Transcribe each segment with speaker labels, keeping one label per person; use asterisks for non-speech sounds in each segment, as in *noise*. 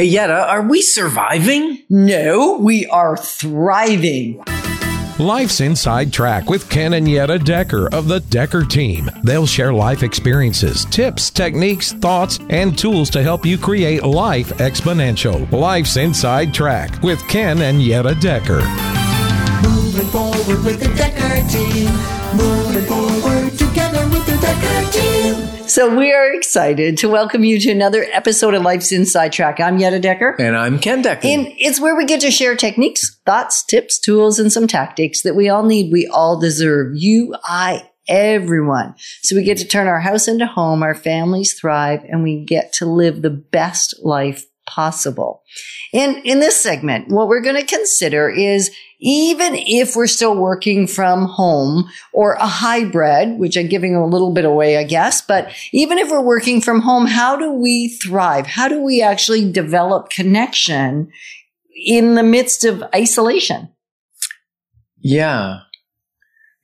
Speaker 1: Hey, Yetta, are we surviving?
Speaker 2: No, we are thriving.
Speaker 3: Life's Inside Track with Ken and Yetta Decker of the Decker team. They'll share life experiences, tips, techniques, thoughts, and tools to help you create life exponential. Life's Inside Track with Ken and Yetta Decker.
Speaker 4: Moving forward with the Decker team. Moving forward
Speaker 2: So we are excited to welcome you to another episode of Life's Inside Track. I'm Yetta Decker.
Speaker 1: And I'm Ken Decker.
Speaker 2: And it's where we get to share techniques, thoughts, tips, tools, and some tactics that we all need, we all deserve. You, I, everyone. So we get to turn our house into home, our families thrive, and we get to live the best life possible. And in this segment, what we're going to consider is even if we're still working from home or a hybrid, which I'm giving a little bit away, I guess, but even if we're working from home, how do we thrive? How do we actually develop connection in the midst of isolation?
Speaker 1: yeah.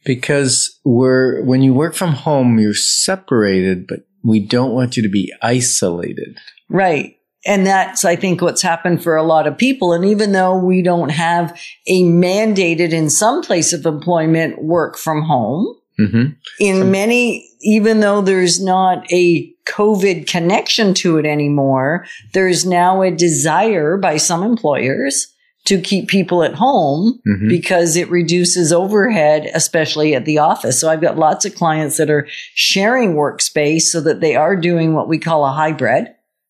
Speaker 1: Because we're, when you work from home, you're separated, but we don't want you to be isolated.
Speaker 2: Right. And that's, I think, what's happened for a lot of people. And even though we don't have a mandated in some place of employment work from home,
Speaker 1: Mm-hmm.
Speaker 2: in many, even though there's not a COVID connection to it anymore, there's now a desire by some employers to keep people at home
Speaker 1: Mhm.
Speaker 2: because it reduces overhead, especially at the office. So I've got lots of clients that are sharing workspace so that they are doing what we call a hybrid.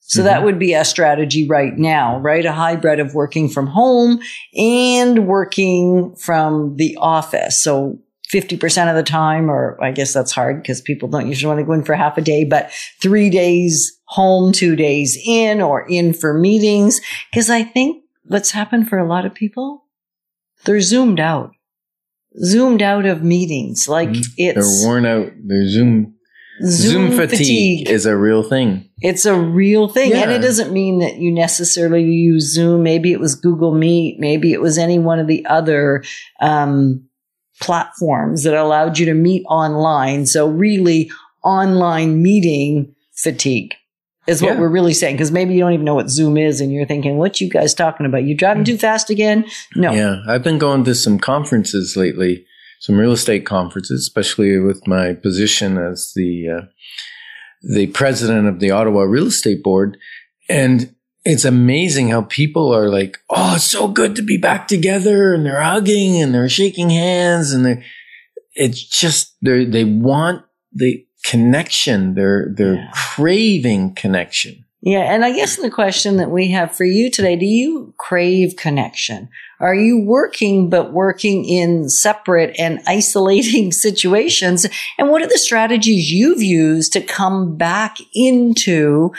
Speaker 2: So that would be a strategy right now, right? A hybrid of working from home and working from the office. So 50% of the time, or I guess that's hard because people don't usually want to go in for half a day, but three days home, two days in or in for meetings. Cause I think what's happened for a lot of people, they're zoomed out, zoomed out of meetings. Like
Speaker 1: Mhm. They're worn out. Their Zoom, Zoom, fatigue, is a real thing.
Speaker 2: It's a real thing. And it doesn't mean that you necessarily use Zoom. Maybe it was Google Meet. Maybe it was any one of the other um, platforms that allowed you to meet online. So really online meeting fatigue is what
Speaker 1: Yeah.
Speaker 2: we're really saying. Cause maybe you don't even know what Zoom is and you're thinking, what you guys talking about? You driving too fast again? No.
Speaker 1: Yeah. I've been going to some conferences lately, some real estate conferences, especially with my position as the, uh, the president of the Ottawa Real Estate Board. And it's amazing how people are like, Oh, it's so good to be back together. And they're hugging and they're shaking hands and they're, it's just, they they want the connection. They're, they're
Speaker 2: Yeah.
Speaker 1: craving connection.
Speaker 2: Yeah. And I guess the question that we have for you today, do you crave connection? Are you working, but working in separate and *laughs* isolating situations? And what are the strategies you've used to come back into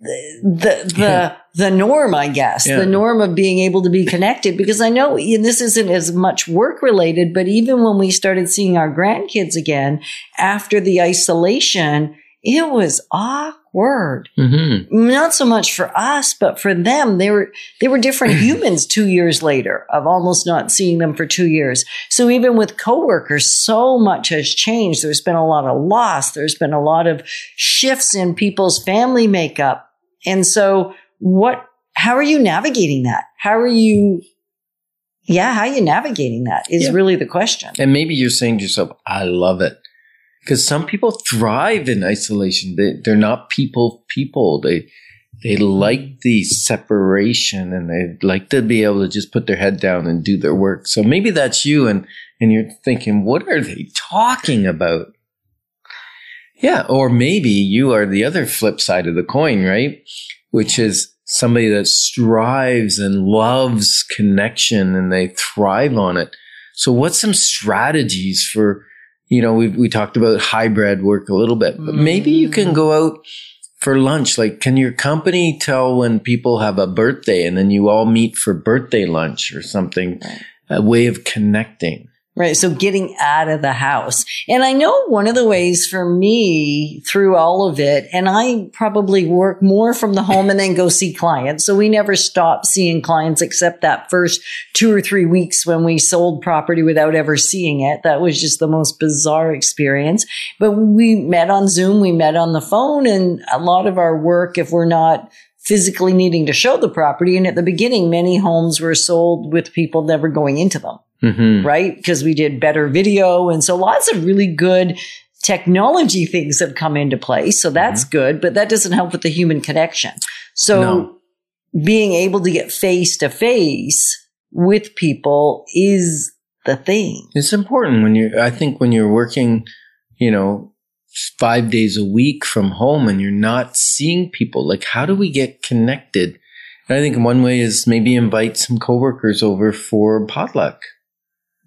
Speaker 2: the, the, the,
Speaker 1: Yeah.
Speaker 2: the norm, I guess,
Speaker 1: Yeah.
Speaker 2: the norm of being able to be connected? Because I know and this isn't as much work related, but even when we started seeing our grandkids again after the isolation, it was awkward
Speaker 1: Mm-hmm.
Speaker 2: not so much for us, but for them, they were, they were different *clears throat* humans two years later of almost not seeing them for two years. So even with coworkers, so much has changed. There's been a lot of loss. There's been a lot of shifts in people's family makeup. And so what, how are you navigating that? How are you, yeah, how are you navigating that is
Speaker 1: Yeah.
Speaker 2: really the question.
Speaker 1: And maybe you're saying to yourself, I love it. Because some people thrive in isolation. They, they're not people people. They, they like the separation and they like to be able to just put their head down and do their work. So maybe that's you and, and you're thinking, what are they talking about? Yeah. Or maybe you are the other flip side of the coin, right? Which is somebody that strives and loves connection and they thrive on it. So what's some strategies for, you know, we, we talked about hybrid work a little bit, but maybe you can go out for lunch. Like, can your company tell when people have a birthday and then you all meet for birthday lunch or something? A way of connecting.
Speaker 2: Right. So getting out of the house. And I know one of the ways for me through all of it, and I probably work more from the home and then go see clients. So we never stopped seeing clients except that first two or three weeks when we sold property without ever seeing it. That was just the most bizarre experience. But we met on Zoom, we met on the phone and a lot of our work, if we're not physically needing to show the property. And at the beginning, many homes were sold with people never going into them,
Speaker 1: hmm
Speaker 2: right? Because we did better video. And so lots of really good technology things have come into play. So that's good, but that doesn't help with the human connection. So
Speaker 1: No.
Speaker 2: being able to get face to face with people is the thing.
Speaker 1: It's important when you're, I think when you're working, you know, five days a week from home and you're not seeing people, like how do we get connected? And I think one way is maybe invite some coworkers over for potluck.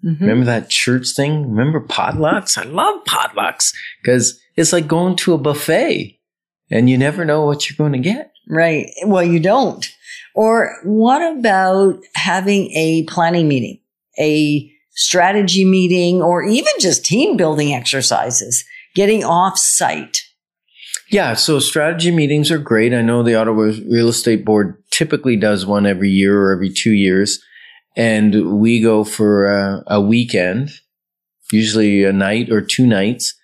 Speaker 2: Mhm.
Speaker 1: Remember that church thing? Remember potlucks? I love potlucks because it's like going to a buffet and you never know what you're going to get.
Speaker 2: Right. Well, you don't. Or what about having a planning meeting, a strategy meeting, or even just team building exercises, getting off site?
Speaker 1: Yeah, so strategy meetings are great. I know the Ottawa Real Estate Board typically does one every year or every two years. And we go for a, a weekend, usually a night or two nights,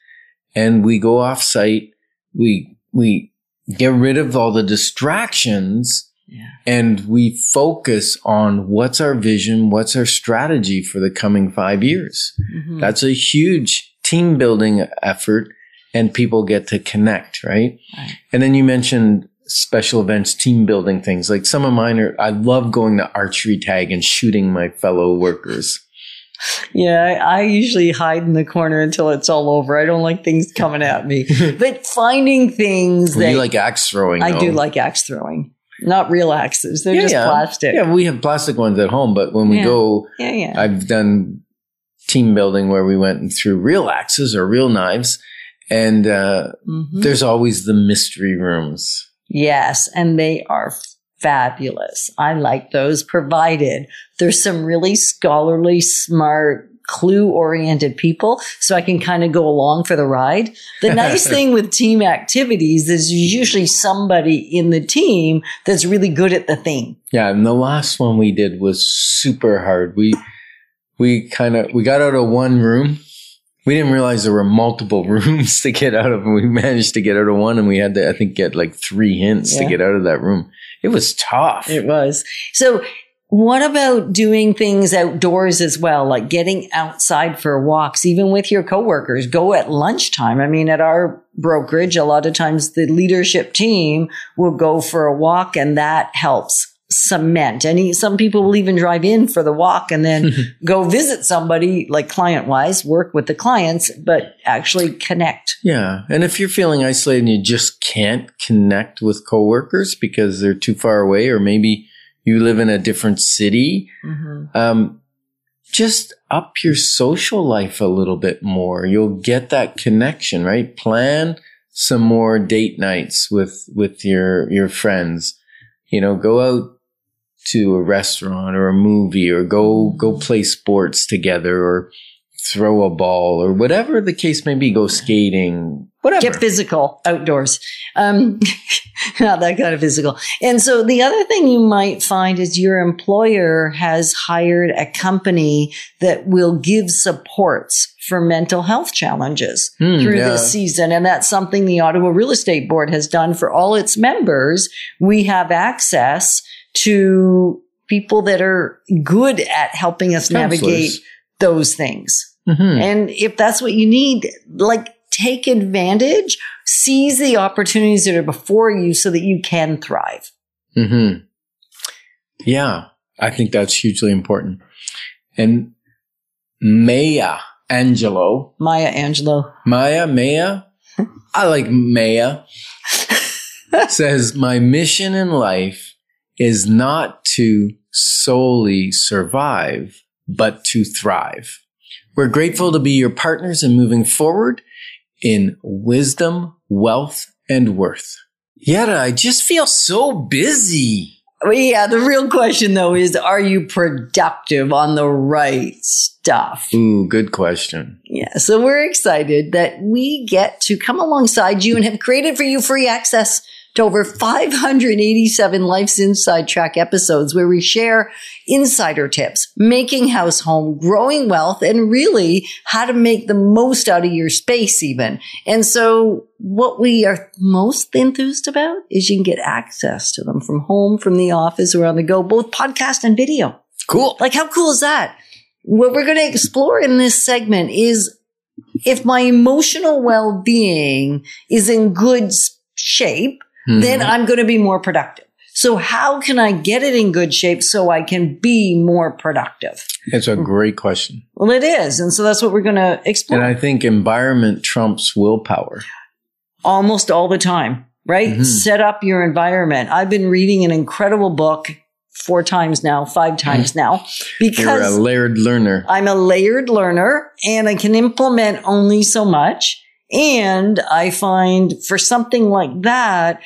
Speaker 1: and we go off site. We, we get rid of all the distractions
Speaker 2: Yeah.
Speaker 1: and we focus on what's our vision, what's our strategy for the coming five years.
Speaker 2: Mhm.
Speaker 1: That's a huge team building effort and people get to connect, right?
Speaker 2: Right.
Speaker 1: And then you mentioned special events, team building things. Like some of mine are, I love going to archery tag and shooting my fellow workers.
Speaker 2: Yeah, I, I usually hide in the corner until it's all over. I don't like things coming at me. *laughs* but finding things
Speaker 1: Well,
Speaker 2: that
Speaker 1: you like axe throwing.
Speaker 2: I do like axe throwing, not real axes. They're
Speaker 1: Yeah,
Speaker 2: just
Speaker 1: yeah.
Speaker 2: plastic.
Speaker 1: Yeah, we have plastic ones at home, but when we
Speaker 2: Yeah.
Speaker 1: go,
Speaker 2: yeah, yeah.
Speaker 1: I've done team building where we went through real axes or real knives. And uh,
Speaker 2: Mhm.
Speaker 1: there's always the mystery rooms.
Speaker 2: Yes, and they are fabulous. I like those provided there's some really scholarly, smart, clue oriented people so I can kind of go along for the ride. The nice *laughs* thing with team activities is usually somebody in the team that's really good at the thing.
Speaker 1: Yeah, and the last one we did was super hard. We we kind of we got out of one room. We didn't realize there were multiple *laughs* rooms to get out of, and we managed to get out of one, and we had to, I think, get like three hints to get out of that room. It was tough.
Speaker 2: It was. So what about doing things outdoors as well, like getting outside for walks, even with your coworkers? Go at lunchtime. I mean, at our brokerage, a lot of times the leadership team will go for a walk and that helps cement. And he- some people will even drive in for the walk and then *laughs* go visit somebody like client wise, work with the clients, but actually connect.
Speaker 1: Yeah. And if you're feeling isolated and you just can't connect with coworkers because they're too far away, or maybe you live in a different city, um, just up your social life a little bit more. You'll get that connection, right? Plan some more date nights with, with your, your friends. You know, go out to a restaurant or a movie or go, go play sports together or throw a ball or whatever the case may be. Go skating, whatever.
Speaker 2: Get physical outdoors. Um, *laughs* not that kind of physical. And so the other thing you might find is your employer has hired a company that will give supports for mental health challenges
Speaker 1: Hmm,
Speaker 2: through
Speaker 1: yeah.
Speaker 2: this season. And that's something the Ottawa Real Estate Board has done for all its members. We have access to people that are good at helping us navigate those things.
Speaker 1: Mhm.
Speaker 2: And if that's what you need, like take advantage, seize the opportunities that are before you so that you can thrive.
Speaker 1: hmm Yeah, I think that's hugely important. And Maya Angelou,
Speaker 2: Maya Angelou.
Speaker 1: Maya, Maya, *laughs* I like Maya, *laughs* says, My mission in life is not to solely survive, but to thrive. We're grateful to be your partners in moving forward in wisdom, wealth, and worth. Yetta, I just feel so busy.
Speaker 2: Well, yeah, the real question though is are you productive on the right stuff?
Speaker 1: Ooh, good question.
Speaker 2: Yeah, so we're excited that we get to come alongside you and have created for you free access to over 587 Life's Inside Track episodes where we share insider tips, making house home, growing wealth, and really how to make the most out of your space even. And so what we are most enthused about is you can get access to them from home, from the office, or on the go, both podcast and video.
Speaker 1: Cool.
Speaker 2: Like, how cool is that? What we're going to explore in this segment is if my emotional well being is in good s- shape, then I'm going to be more productive. So, how can I get it in good shape so I can be more productive?
Speaker 1: It's a great question.
Speaker 2: Well, it is. And so that's what we're going to explore
Speaker 1: And I think environment trumps willpower.
Speaker 2: almost all the time, right?
Speaker 1: Mhm.
Speaker 2: Set up your environment. I've been reading an incredible book four times now, five times now, because
Speaker 1: You're a layered learner.
Speaker 2: I'm a layered learner and I can implement only so much. And I find for something like that,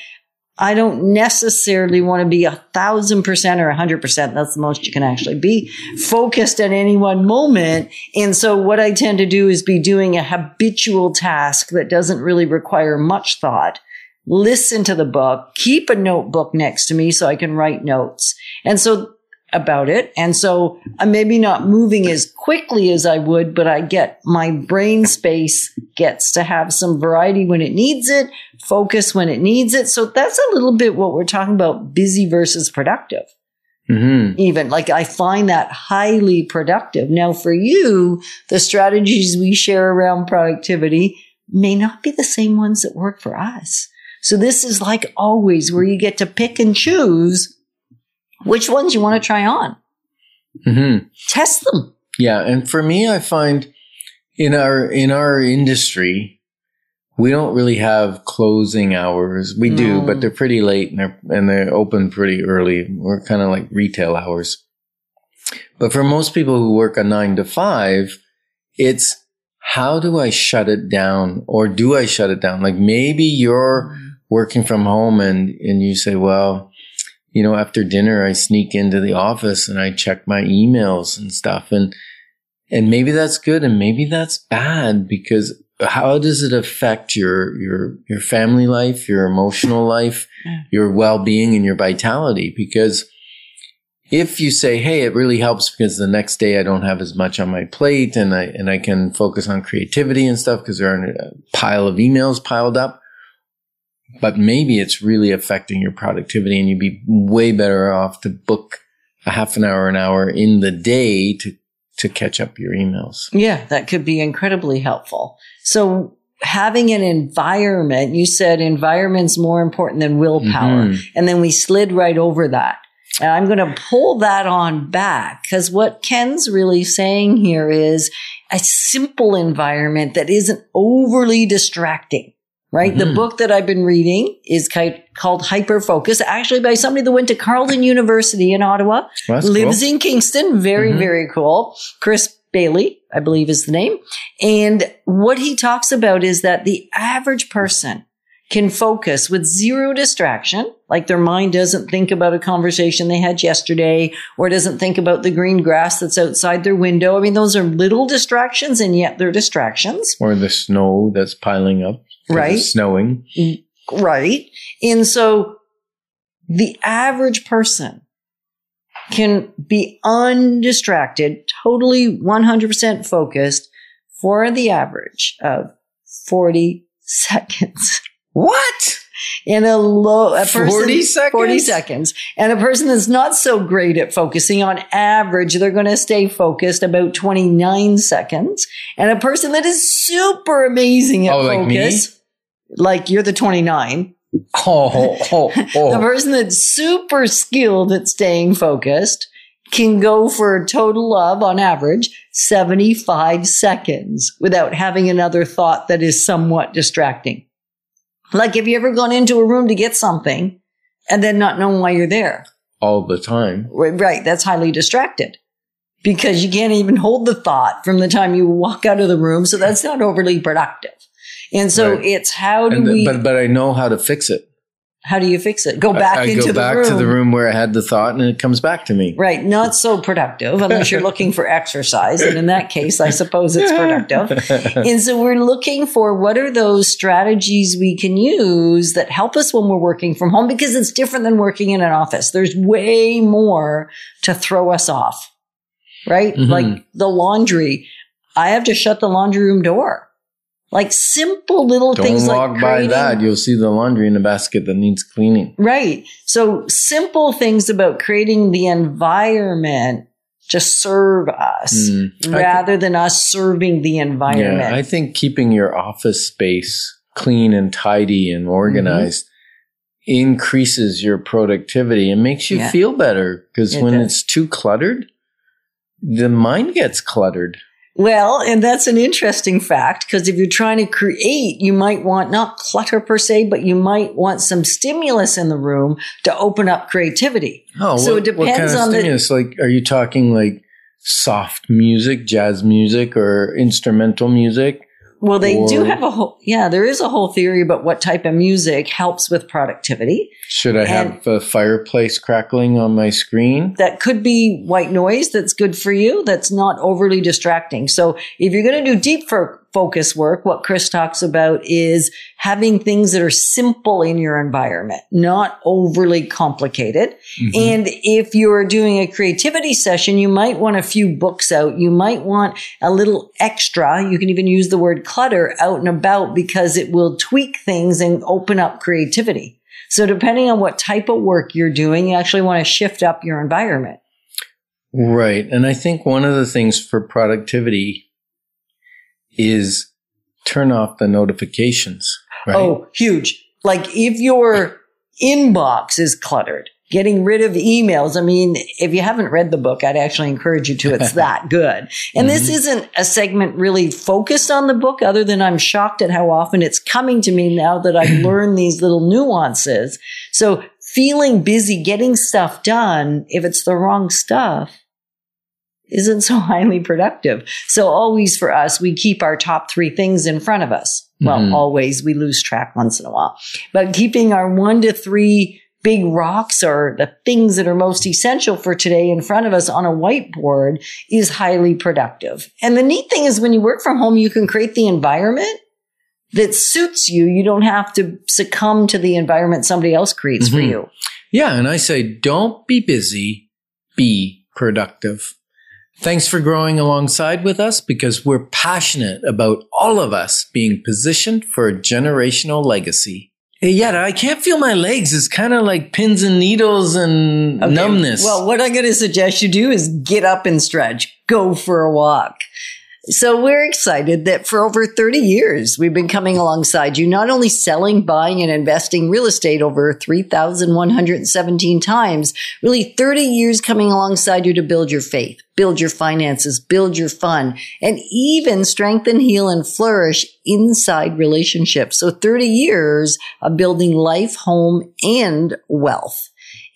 Speaker 2: I don't necessarily want to be a thousand percent or a hundred percent. That's the most you can actually be focused at any one moment. And so what I tend to do is be doing a habitual task that doesn't really require much thought. Listen to the book, keep a notebook next to me so I can write notes. And so about it. And so I'm maybe not moving as quickly as I would, but I get my brain space gets to have some variety when it needs it, focus when it needs it. So that's a little bit what we're talking about busy versus productive.
Speaker 1: hmm
Speaker 2: Even like I find that highly productive. Now for you, the strategies we share around productivity may not be the same ones that work for us. So this is like always where you get to pick and choose which ones you want to try on
Speaker 1: Mm-hmm.
Speaker 2: test them.
Speaker 1: Yeah, and for me, I find in our in our industry, we don't really have closing hours. We do, but they're pretty late and they're and they're open pretty early. We're kind of like retail hours. But for most people who work a nine to five, it's how do I shut it down, or do I shut it down? Like maybe you're working from home and and you say, well, you know, after dinner I sneak into the office and I check my emails and stuff and and maybe that's good and maybe that's bad because how does it affect your your your family life, your emotional life,
Speaker 2: Yeah.
Speaker 1: your well-being and your vitality because if you say, "Hey, it really helps because the next day I don't have as much on my plate and I and I can focus on creativity and stuff because there aren't a pile of emails piled up," but maybe it's really affecting your productivity and you'd be way better off to book a half an hour, an hour in the day to to catch up your emails.
Speaker 2: Yeah, that could be incredibly helpful. So having an environment, you said environment's more important than willpower.
Speaker 1: Mhm.
Speaker 2: And then we slid right over that. And I'm going to pull that on back because what Ken's really saying here is a simple environment that isn't overly distracting. Right. The
Speaker 1: Mhm.
Speaker 2: book that I've been reading is called Hyperfocus, actually by somebody that went to Carleton University in Ottawa
Speaker 1: Well,
Speaker 2: lives
Speaker 1: cool.
Speaker 2: in Kingston. Very,
Speaker 1: Mhm.
Speaker 2: very cool. Chris Bailey, I believe is the name. And what he talks about is that the average person can focus with zero distraction, like their mind doesn't think about a conversation they had yesterday or doesn't think about the green grass that's outside their window. I mean, those are little distractions and yet they're distractions.
Speaker 1: or the snow that's piling up.
Speaker 2: Right.
Speaker 1: Snowing.
Speaker 2: Mm, right. And so the average person can be undistracted, totally 100% focused for the average of 40 seconds.
Speaker 1: What?
Speaker 2: In a low, a person,
Speaker 1: 40 seconds?
Speaker 2: 40 seconds. And a person that's not so great at focusing on average, they're going to stay focused about 29 seconds. And a person that is super amazing at
Speaker 1: Oh,
Speaker 2: focus, like you're the 29, Oh,
Speaker 1: oh, oh *laughs*
Speaker 2: the
Speaker 1: oh.
Speaker 2: person that's super skilled at staying focused can go for a total of, on average, 75 seconds without having another thought that is somewhat distracting. Like, have you ever gone into a room to get something and then not knowing why you're there?
Speaker 1: all the time.
Speaker 2: Right. That's highly distracted because you can't even hold the thought from the time you walk out of the room. So that's not overly productive. And so
Speaker 1: Right.
Speaker 2: it's how do
Speaker 1: And
Speaker 2: we,
Speaker 1: but but I know how to fix it.
Speaker 2: How do you fix it? Go back
Speaker 1: I, I
Speaker 2: into
Speaker 1: go
Speaker 2: the
Speaker 1: back
Speaker 2: room.
Speaker 1: to the room where I had the thought, and it comes back to me.
Speaker 2: Right. Not so productive unless you're looking for exercise. And in that case, I suppose it's productive. *laughs* and so we're looking for what are those strategies we can use that help us when we're working from home because it's different than working in an office. There's way more to throw us off, right?
Speaker 1: Mhm.
Speaker 2: Like the laundry. I have to shut the laundry room door. Like simple little
Speaker 1: Don't
Speaker 2: things
Speaker 1: walk
Speaker 2: like
Speaker 1: by
Speaker 2: creating-
Speaker 1: that; you'll see the laundry in the basket that needs cleaning.
Speaker 2: Right. So simple things about creating the environment to serve us
Speaker 1: Mm.
Speaker 2: Rather than us serving the environment.
Speaker 1: Yeah, I think keeping your office space clean and tidy and organized increases your productivity and makes you
Speaker 2: Yeah.
Speaker 1: feel better because
Speaker 2: It
Speaker 1: when
Speaker 2: does.
Speaker 1: it's too cluttered, the mind gets cluttered.
Speaker 2: Well, and that's an interesting fact because if you're trying to create, you might want not clutter per se, but you might want some stimulus in the room to open up creativity.
Speaker 1: Oh,
Speaker 2: So
Speaker 1: what,
Speaker 2: it
Speaker 1: what kind
Speaker 2: depends
Speaker 1: of
Speaker 2: on the-
Speaker 1: stimulus? like, are you talking like soft music, jazz music, or instrumental music?
Speaker 2: Well, they do have a whole, yeah, there is a whole theory about what type of music helps with productivity.
Speaker 1: Should I have a fireplace crackling on my screen?
Speaker 2: that could be white noise that's good for you that's not overly distracting so if you're going to do deep focus work what chris talks about is having things that are simple in your environment not overly complicated
Speaker 1: Mm-hmm.
Speaker 2: and if you're doing a creativity session you might want a few books out you might want a little extra you can even use the word clutter out and about because it will tweak things and open up creativity so depending on what type of work you're doing, you actually want to shift up your environment.
Speaker 1: Right. And I think one of the things for productivity is turn off the notifications. Right.
Speaker 2: Oh, huge. Like if your inbox is cluttered, getting rid of emails. I mean, if you haven't read the book, I'd actually encourage you to. It's *laughs* that good. And this mm-hmm. isn't a segment really focused on the book other than I'm shocked at how often it's coming to me now that I've *clears throat* learned these little nuances. So feeling busy, getting stuff done, if it's the wrong stuff, isn't so *laughs* highly productive. So always for us, we keep our top three things in front of us. Well,
Speaker 1: Mhm.
Speaker 2: always we lose track once in a while, but keeping our one to three big rocks or the things that are most essential for today in front of us on a whiteboard is highly productive. And the neat thing is when you work from home, you can create the environment that suits you. You don't have to succumb to the environment somebody else creates for
Speaker 1: Mhm.
Speaker 2: you.
Speaker 1: Yeah. And I say, don't be busy, be productive. Thanks for growing alongside with us because we're passionate about all of us being positioned for a generational legacy. Yeah, I can't feel my legs. It's kind of like pins and needles and
Speaker 2: Okay,
Speaker 1: numbness.
Speaker 2: Well, what I'm going to suggest you do is get up and stretch, go for a walk. So we're excited that for over 30 years, we've been coming alongside you, not only selling, buying, and investing real estate over 3,117 times, really 30 years coming alongside you to build your faith, build your finances, build your fun, and even strengthen, heal, and flourish inside relationships. So 30 years of building life, home, and wealth.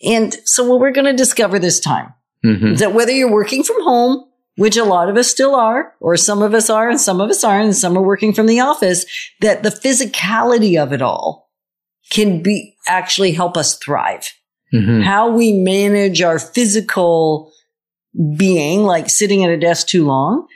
Speaker 2: And so what we're going to discover this time
Speaker 1: Mhm.
Speaker 2: is that whether you're working from home, which a lot of us still are, or some of us are and some of us aren't, and some are working from the office, that the physicality of it all can be actually help us thrive.
Speaker 1: Mhm.
Speaker 2: How we manage our physical being, like sitting at a desk too long,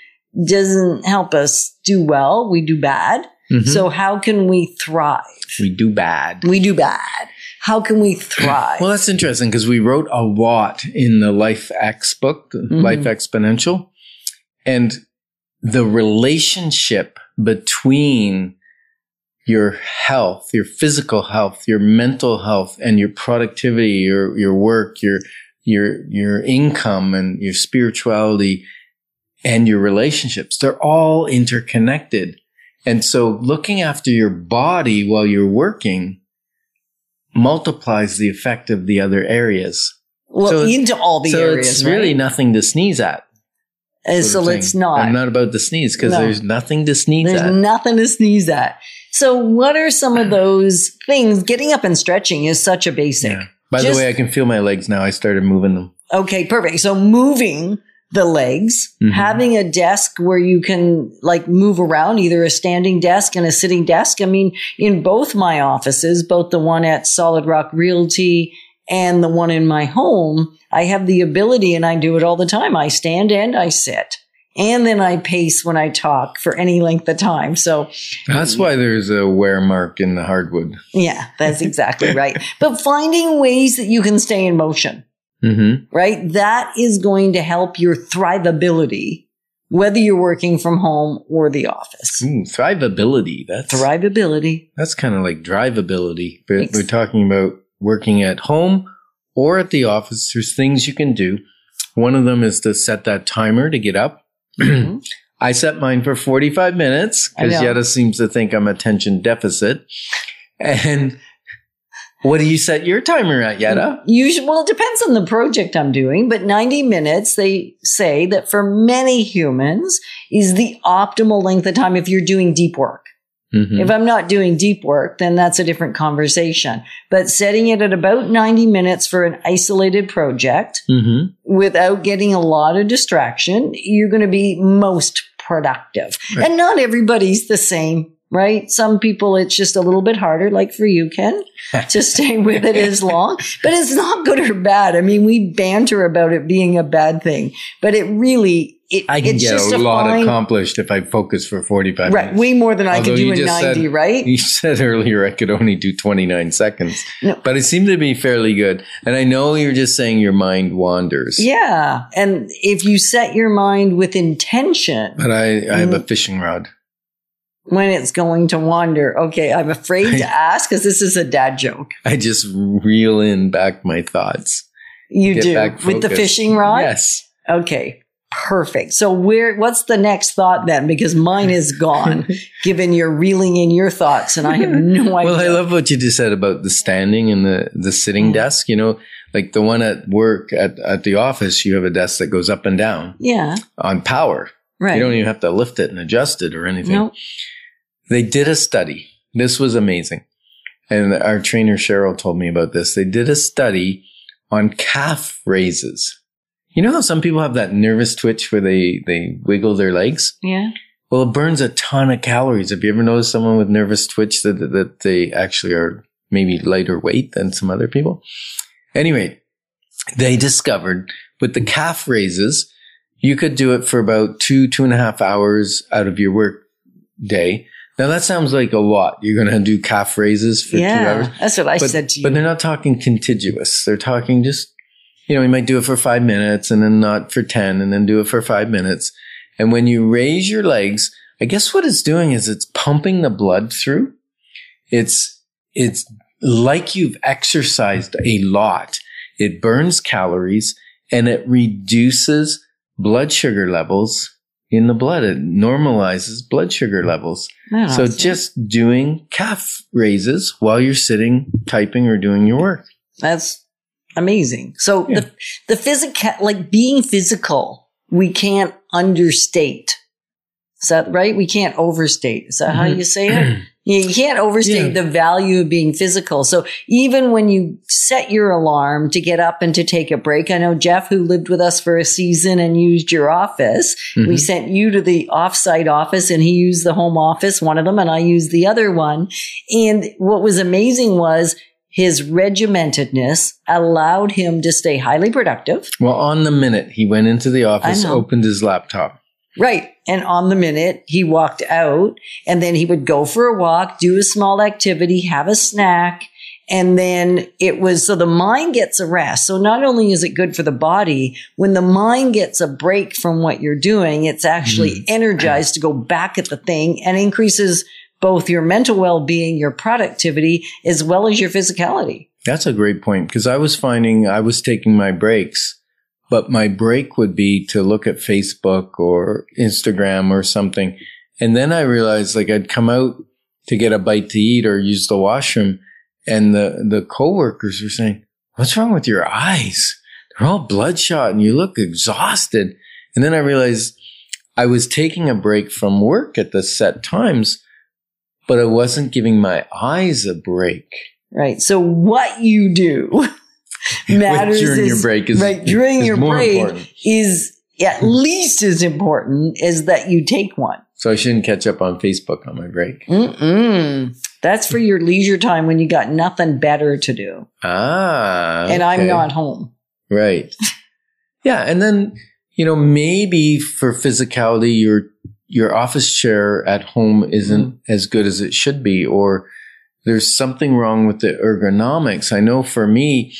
Speaker 2: doesn't help us do well. We do bad.
Speaker 1: Mhm.
Speaker 2: So how can we thrive?
Speaker 1: we do bad.
Speaker 2: We do bad. How can we *clears throat* thrive?
Speaker 1: Well, that's interesting because we wrote a lot in the Life X book,
Speaker 2: Mm-hmm.
Speaker 1: Life Exponential, and the relationship between your health, your physical health, your mental health, and your productivity, your your work, your your your income, and your spirituality, and your relationships—they're all interconnected. And so, looking after your body while you're working multiplies the effect of the other areas.
Speaker 2: well,
Speaker 1: so-
Speaker 2: into all the
Speaker 1: so
Speaker 2: areas.
Speaker 1: it's really nothing to sneeze at.
Speaker 2: Uh, so let's
Speaker 1: thing.
Speaker 2: not.
Speaker 1: I'm not about to sneeze because
Speaker 2: No.
Speaker 1: there's nothing to sneeze
Speaker 2: There's
Speaker 1: at.
Speaker 2: There's nothing to sneeze at. So, what are some of *clears throat* those things? Getting up and stretching is such a basic.
Speaker 1: Yeah. By
Speaker 2: Just-
Speaker 1: the way, I can feel my legs now. I started moving them.
Speaker 2: Okay, perfect. So, moving the legs,
Speaker 1: Mhm.
Speaker 2: having a desk where you can like move around, either a standing desk and a sitting desk. I mean, in both my offices, both the one at Solid Rock Realty and the one in my home, I have the ability and I do it all the time. I stand and I sit. And then I pace when I talk for any length of time. So
Speaker 1: That's why there's a wear mark in the hardwood.
Speaker 2: yeah, that's exactly *laughs* right. But finding ways that you can stay in motion.
Speaker 1: Mm-hmm.
Speaker 2: right? That is going to help your thrivability, whether you're working from home or the office.
Speaker 1: Ooh, thrivability. That's
Speaker 2: Thrivability.
Speaker 1: that's kind of like drivability. But
Speaker 2: Ex-
Speaker 1: we're talking about working at home or at the office. There's things you can do. One of them is to set that timer to get up. *clears throat*
Speaker 2: Mhm.
Speaker 1: I set mine for 45 minutes because. Yetta seems to think I'm attention deficit. And what do you set your timer at, Yetta?
Speaker 2: Usually, well, it depends on the project I'm doing, but 90 minutes, they say that for many humans is the optimal length of time if you're doing deep work.
Speaker 1: Mhm.
Speaker 2: If I'm not doing deep work, then that's a different conversation. But setting it at about 90 minutes for an isolated project
Speaker 1: Mhm.
Speaker 2: without getting a lot of distraction, you're going to be most productive.
Speaker 1: Right.
Speaker 2: And not everybody's the same, right? Some people it's just a little bit harder, like for you, Ken, *laughs* to stay with it as long. But it's not good or bad. I mean, we banter about it being a bad thing, but it really it,
Speaker 1: I can
Speaker 2: it's
Speaker 1: get
Speaker 2: just
Speaker 1: a lot
Speaker 2: fine,
Speaker 1: accomplished if I focus for 45
Speaker 2: Right,
Speaker 1: minutes.
Speaker 2: way more than I
Speaker 1: Although
Speaker 2: could do in 90,
Speaker 1: said-
Speaker 2: right? *laughs*
Speaker 1: You said earlier I could only do 29 seconds,
Speaker 2: No.
Speaker 1: but it seemed to be fairly good. And I know you're just saying your mind wanders.
Speaker 2: Yeah. And if you set your mind with intention,
Speaker 1: But I, I have
Speaker 2: Mm.
Speaker 1: a fishing rod.
Speaker 2: When it's going to wander. Okay, I'm afraid to *laughs* ask because this is a dad joke.
Speaker 1: I just reel in back my thoughts.
Speaker 2: You do with the fishing rod.
Speaker 1: Yes.
Speaker 2: Okay, perfect. So where? What's the next thought then? Because mine is gone. *laughs* given you're reeling in your thoughts, and I have no idea. *laughs*
Speaker 1: Well, I love what you just said about the standing and the, the sitting desk. You know, like the one at work at, at the office, you have a desk that goes up and down
Speaker 2: yeah,
Speaker 1: on power.
Speaker 2: right.
Speaker 1: You don't even have to lift it and adjust it or anything.
Speaker 2: no,
Speaker 1: They did a study. This was amazing. And our trainer Cheryl told me about this. They did a study on calf raises. You know how some people have that nervous twitch where they, they wiggle their legs?
Speaker 2: yeah.
Speaker 1: Well, it burns a ton of calories. Have you ever noticed someone with nervous twitch that, that, that they actually are maybe lighter weight than some other people? Anyway, they discovered with the calf raises, you could do it for about two, two and a half hours out of your work day. Now that sounds like a lot. You're going to do calf raises for two hours.
Speaker 2: Yeah, that's what I
Speaker 1: But,
Speaker 2: said to you.
Speaker 1: but they're not talking contiguous. They're talking just, you know, you might do it for five minutes and then not for 10 and then do it for five minutes. And when you raise your legs, I guess what it's doing is it's pumping the blood through. It's, it's like you've exercised a lot. It burns calories and it reduces blood sugar levels in the blood. It normalizes blood sugar levels. So just doing calf raises while you're sitting, typing, or doing your work.
Speaker 2: That's amazing. So
Speaker 1: Yeah.
Speaker 2: the the physical, like being physical, we can't understate. Is that right? We can't overstate. Is that how
Speaker 1: Mhm.
Speaker 2: you say it? *clears throat* You can't overstate
Speaker 1: Yeah.
Speaker 2: the value of being physical. So even when you set your alarm to get up and to take a break, I know Jeff, who lived with us for a season and used your office, we
Speaker 1: Mhm.
Speaker 2: sent you to the offsite office and he used the home office, one of them, and I used the other one. And what was amazing was his regimentedness allowed him to stay highly productive.
Speaker 1: Well, on the minute he went into the office, opened his laptop.
Speaker 2: Right. And on the minute, he walked out and then he would go for a walk, do a small activity, have a snack. And then it was so the mind gets a rest. So not only is it good for the body, when the mind gets a break from what you're doing, it's actually mm-hmm. energized to go back at the thing and increases both your mental well-being, your productivity, as well as your physicality.
Speaker 1: That's a great point because I was finding I was taking my breaks, but my break would be to look at Facebook or Instagram or something. And then I realized like I'd come out to get a bite to eat or use the washroom and the, the coworkers were saying, what's wrong with your eyes? They're all bloodshot and you look exhausted. And then I realized I was taking a break from work at the set times, but I wasn't giving my eyes a break.
Speaker 2: Right. So what you do *laughs* matters
Speaker 1: during
Speaker 2: is,
Speaker 1: your break is-
Speaker 2: right during
Speaker 1: is
Speaker 2: your
Speaker 1: more
Speaker 2: break
Speaker 1: important.
Speaker 2: is at least as important as that you take one.
Speaker 1: So I shouldn't catch up on Facebook on my break.
Speaker 2: Mm-mm. That's for your leisure time when you got nothing better to do.
Speaker 1: Ah.
Speaker 2: And I'm not home.
Speaker 1: Right. *laughs* yeah. And then, you know, maybe for physicality, your, your office chair at home isn't
Speaker 2: Mm-hmm.
Speaker 1: as good as it should be, or there's something wrong with the ergonomics. I know for me,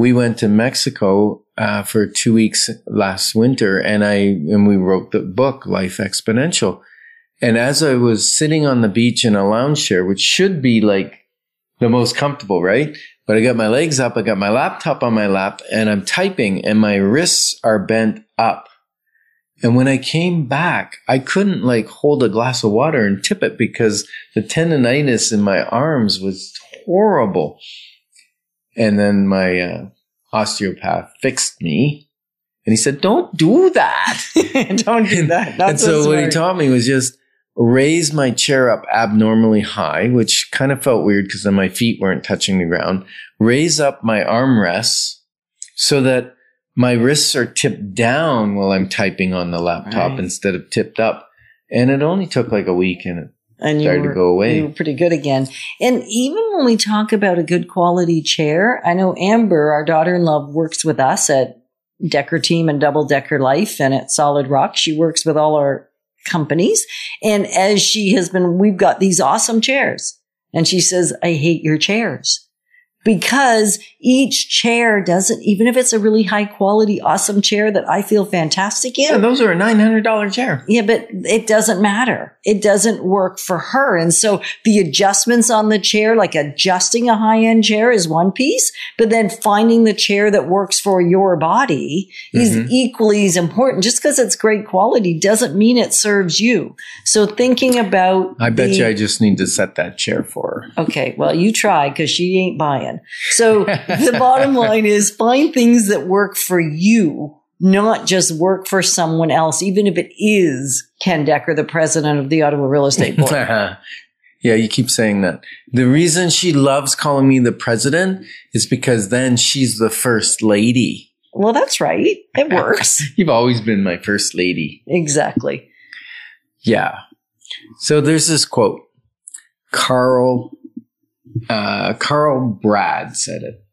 Speaker 1: we went to Mexico uh, for two weeks last winter, and I and we wrote the book Life Exponential. And as I was sitting on the beach in a lounge chair, which should be like the most comfortable, right? But I got my legs up, I got my laptop on my lap, and I'm typing, and my wrists are bent up. And when I came back, I couldn't like hold a glass of water and tip it because the tendonitis in my arms was horrible. And then my uh, osteopath fixed me and he said, don't do that. *laughs* *laughs*
Speaker 2: Don't do that. Not
Speaker 1: and so, what he taught me was just raise my chair up abnormally high, which kind of felt weird because then my feet weren't touching the ground. Raise up my armrests so that my wrists are tipped down while I'm typing on the laptop
Speaker 2: Right.
Speaker 1: instead of tipped up. And it only took like a week and it
Speaker 2: and
Speaker 1: started to go away.
Speaker 2: You were pretty good again. And even when we talk about a good quality chair, I know Amber, our daughter-in-law, works with us at Decker Team and Double Decker Life and at Solid Rock. She works with all our companies. And as she has been, we've got these awesome chairs. And she says, I hate your chairs. Because each chair doesn't, even if it's a really high quality, awesome chair that I feel fantastic in,
Speaker 1: Yeah, those are a $900 chair.
Speaker 2: yeah, but it doesn't matter. It doesn't work for her. And so the adjustments on the chair, like adjusting a high end chair is one piece, but then finding the chair that works for your body is
Speaker 1: Mhm.
Speaker 2: equally as important. Just because it's great quality doesn't mean it serves you. So thinking about,
Speaker 1: I bet
Speaker 2: the-
Speaker 1: you I just need to set that chair for her.
Speaker 2: Okay, well, you try because she ain't buying. So the bottom *laughs* line is find things that work for you, not just work for someone else, even if it is Ken Decker, the president of the Ottawa Real Estate Board. *laughs*
Speaker 1: yeah, you keep saying that. The reason she loves calling me the president is because then she's the first lady.
Speaker 2: well, that's right. It *laughs* works.
Speaker 1: You've always been my first lady.
Speaker 2: exactly.
Speaker 1: Yeah. So there's this quote. Carl, uh, Carl Bard said it.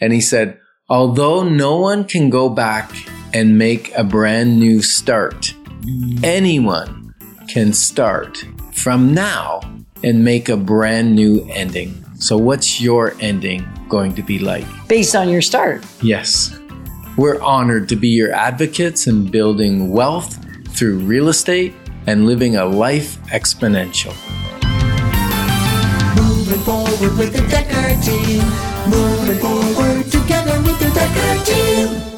Speaker 1: And he said, although no one can go back and make a brand new start, anyone can start from now and make a brand new ending. So what's your ending going to be like?
Speaker 2: Based on your start.
Speaker 1: Yes. We're honored to be your advocates in building wealth through real estate and living a life exponential.
Speaker 4: Moving forward with the Decker team. Moving forward together with the Decker team.